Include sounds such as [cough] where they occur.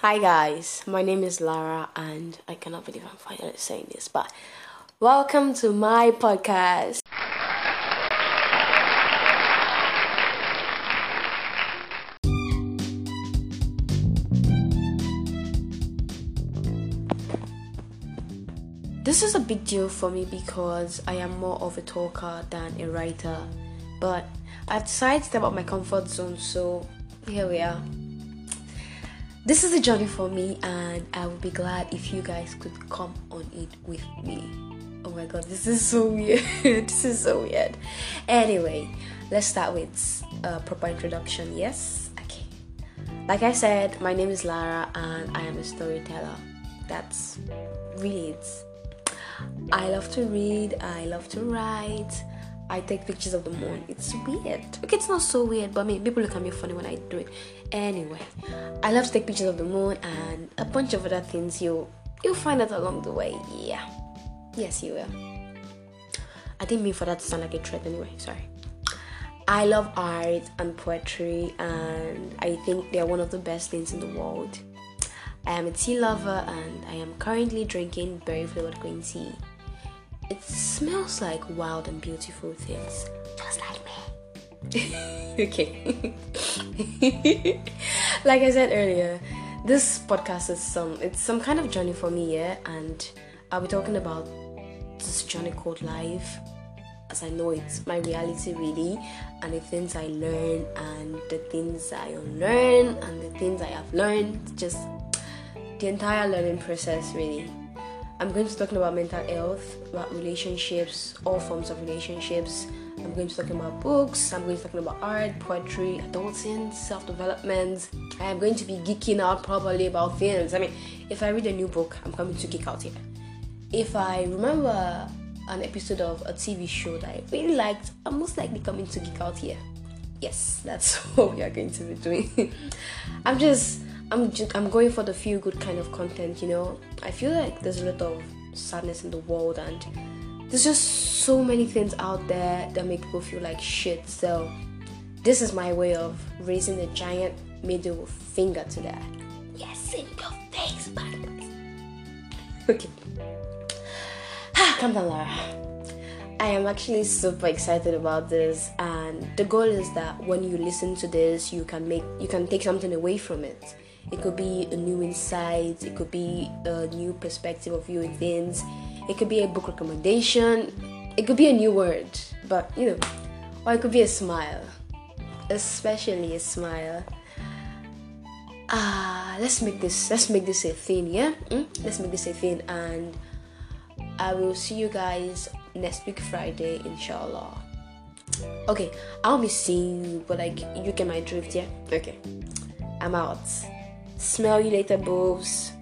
Hi guys, my name is Lara and I cannot believe I'm finally saying this, but welcome to my podcast. This is a big deal for me because I am more of a talker than a writer, but I've decided to step out my comfort zone, so here we are. This is a journey for me, and I would be glad if you guys could come on it with me. Oh my god, this is so [laughs] weird. this is so weird. Anyway, let's start with a proper introduction. Yes? Okay. Like I said, my name is Lara, and I am a storyteller. That's really it. I love to read, I love to write, I take pictures of the mm. moon. It's weird. Okay, it's not so weird, but I mean, people look at me funny when I do it. Anyway, I love to take pictures of the moon and a bunch of other things. You you'll find out along the way. Yeah, yes, you will. I didn't mean for that to sound like a threat. Anyway, sorry. I love art and poetry, and I think they are one of the best things in the world. I am a tea lover and I am currently drinking berry flavored green tea. It smells like wild and beautiful things, just like me. [laughs] okay. [laughs] like I said earlier, this podcast is some it's some kind of journey for me, yeah, and I'll be talking about this journey called life as I know it's my reality really, and the things I learn and the things I unlearn and the things I have learned, just the entire learning process really. I'm going to be talking about mental health, about relationships, all forms of relationships. I'm going to be talking about books, I'm going to be talking about art, poetry, adulting, self development. I am going to be geeking out probably about things. I mean, if I read a new book, I'm coming to geek out here. If I remember an episode of a TV show that I really liked, I'm most likely coming to geek out here. Yes, that's [laughs] what we are going to be doing. I'm just I'm just, I'm going for the feel good kind of content, you know. I feel like there's a lot of sadness in the world and there's just so many things out there that make people feel like shit. So this is my way of raising the giant middle finger to that. Yes, in your face, man. [laughs] Okay. [sighs] Come down, Lara. I am actually super excited about this, and the goal is that when you listen to this, you can make you can take something away from it. It could be a new insight, it could be a new perspective of viewing things, it could be a book recommendation, it could be a new word, but you know, or it could be a smile, especially a smile. Ah, let's make this let's make this a thing, yeah? Mm? Let's make this a thing, and I will see you guys next week Friday, inshallah. Okay, I'll be seeing you, but like you get my drift, yeah? Okay, I'm out. Smell you later, boobs.